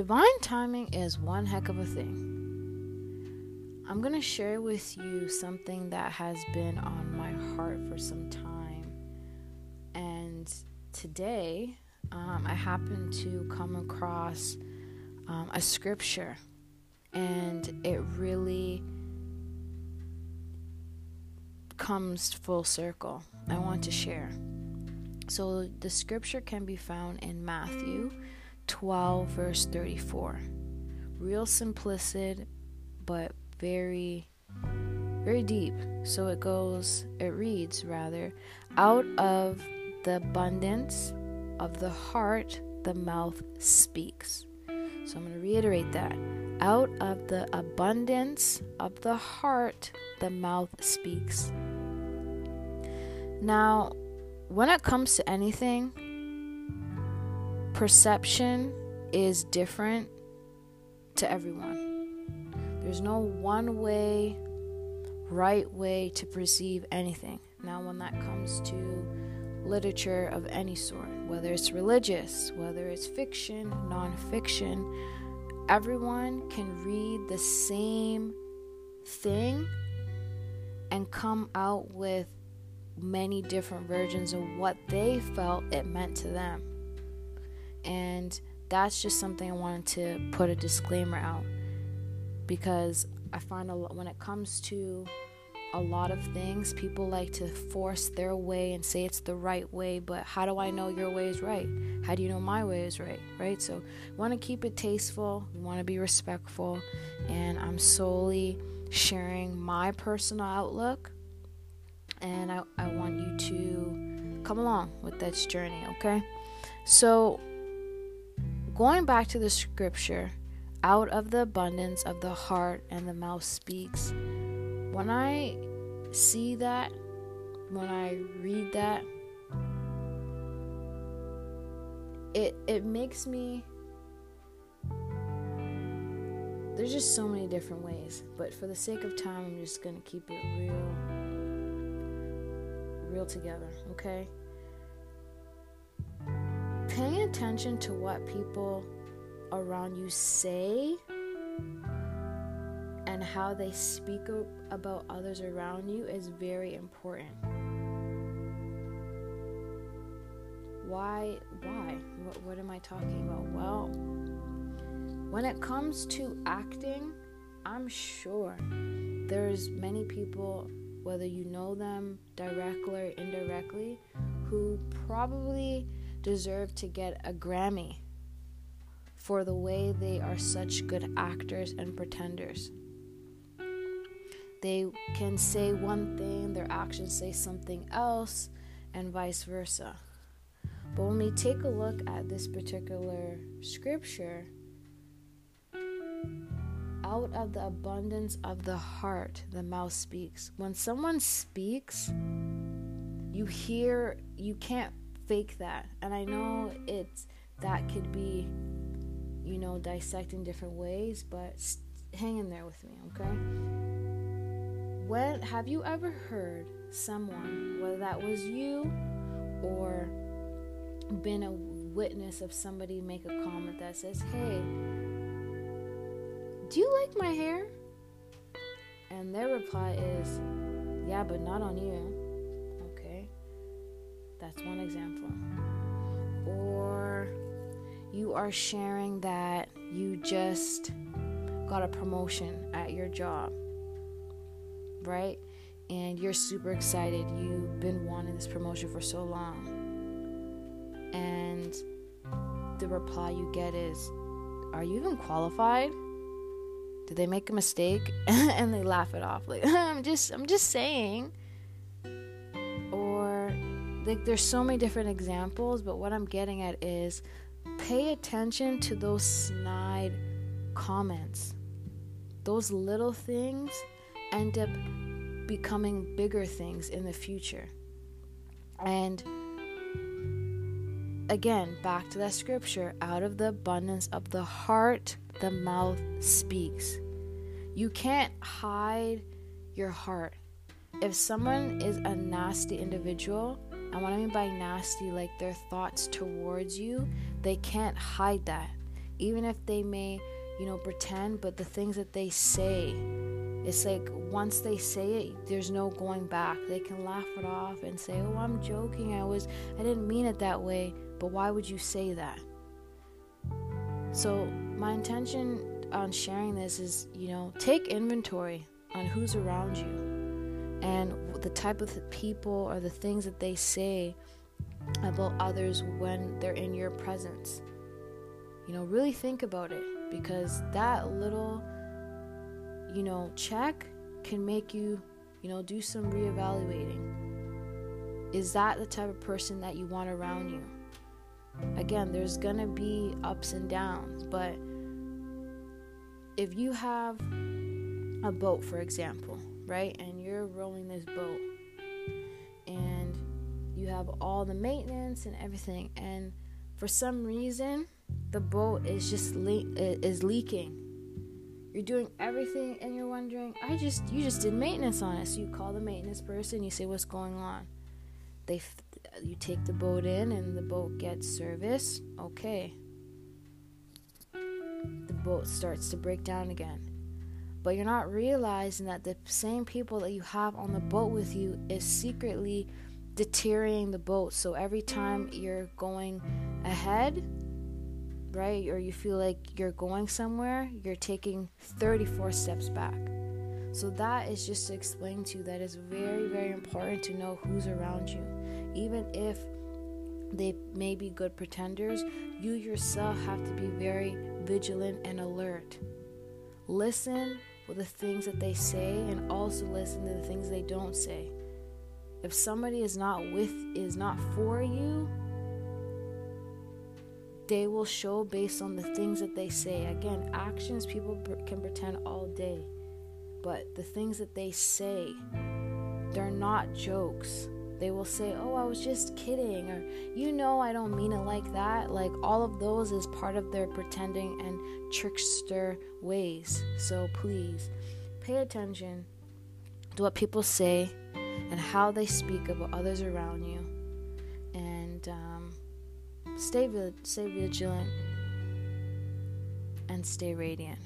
divine timing is one heck of a thing. I'm going to share with you something that has been on my heart for some time. And today, um, I happened to come across um, a scripture, and it really comes full circle. I want to share. So, the scripture can be found in Matthew 12, verse 34. Real simplistic, but very, very deep. So it goes, it reads rather, out of the abundance of the heart, the mouth speaks. So I'm going to reiterate that. Out of the abundance of the heart, the mouth speaks. Now, when it comes to anything, perception is different to everyone. There's no one way, right way to perceive anything. Now, when that comes to literature of any sort, whether it's religious, whether it's fiction, nonfiction, everyone can read the same thing and come out with many different versions of what they felt it meant to them. And that's just something I wanted to put a disclaimer out because I find a lot, when it comes to a lot of things, people like to force their way and say it's the right way, but how do I know your way is right? How do you know my way is right? Right? So, want to keep it tasteful, want to be respectful, and I'm solely sharing my personal outlook and I, I want you to come along with this journey, okay? So, going back to the scripture, out of the abundance of the heart and the mouth speaks. When I see that, when I read that, it it makes me there's just so many different ways, but for the sake of time, I'm just going to keep it real real together, okay? Paying attention to what people around you say and how they speak about others around you is very important. Why? Why? What, what am I talking about? Well, when it comes to acting, I'm sure there's many people whether you know them directly or indirectly, who probably deserve to get a Grammy for the way they are such good actors and pretenders. They can say one thing, their actions say something else, and vice versa. But when we take a look at this particular scripture, out of the abundance of the heart, the mouth speaks. When someone speaks, you hear, you can't fake that. And I know mm. it's that could be, you know, dissected in different ways, but hang in there with me, okay? When have you ever heard someone, whether that was you or been a witness of somebody make a comment that says, "Hey, do you like my hair? And their reply is, Yeah, but not on you. That's one example. Or you are sharing that you just got a promotion at your job, right? And you're super excited. You've been wanting this promotion for so long. And the reply you get is, Are you even qualified? Did they make a mistake? and they laugh it off. Like I'm just I'm just saying. Like there's so many different examples, but what I'm getting at is pay attention to those snide comments. Those little things end up becoming bigger things in the future. And again, back to that scripture out of the abundance of the heart, the mouth speaks. You can't hide your heart. If someone is a nasty individual, and what I mean by nasty, like their thoughts towards you, they can't hide that. even if they may, you know, pretend, but the things that they say, it's like once they say it, there's no going back. They can laugh it off and say, "Oh, I'm joking. I was I didn't mean it that way." But why would you say that? So, my intention on sharing this is, you know, take inventory on who's around you and the type of people or the things that they say about others when they're in your presence. You know, really think about it because that little, you know, check can make you, you know, do some reevaluating. Is that the type of person that you want around you? Again, there's gonna be ups and downs, but if you have a boat, for example, right, and you're rowing this boat, and you have all the maintenance and everything, and for some reason the boat is just le- is leaking. You're doing everything, and you're wondering, I just you just did maintenance on it. So you call the maintenance person, you say what's going on. They f- you take the boat in, and the boat gets service. Okay, the boat starts to break down again. But you're not realizing that the same people that you have on the boat with you is secretly deteriorating the boat. So every time you're going ahead, right, or you feel like you're going somewhere, you're taking 34 steps back. So that is just to explain to you that it's very, very important to know who's around you. Even if they may be good pretenders, you yourself have to be very vigilant and alert. Listen for the things that they say and also listen to the things they don't say. If somebody is not with is not for you, they will show based on the things that they say. Again, actions people can pretend all day, but the things that they say, they're not jokes they will say, Oh, I was just kidding, or You know, I don't mean it like that. Like, all of those is part of their pretending and trickster ways. So, please pay attention to what people say and how they speak about others around you. And um, stay, stay vigilant and stay radiant.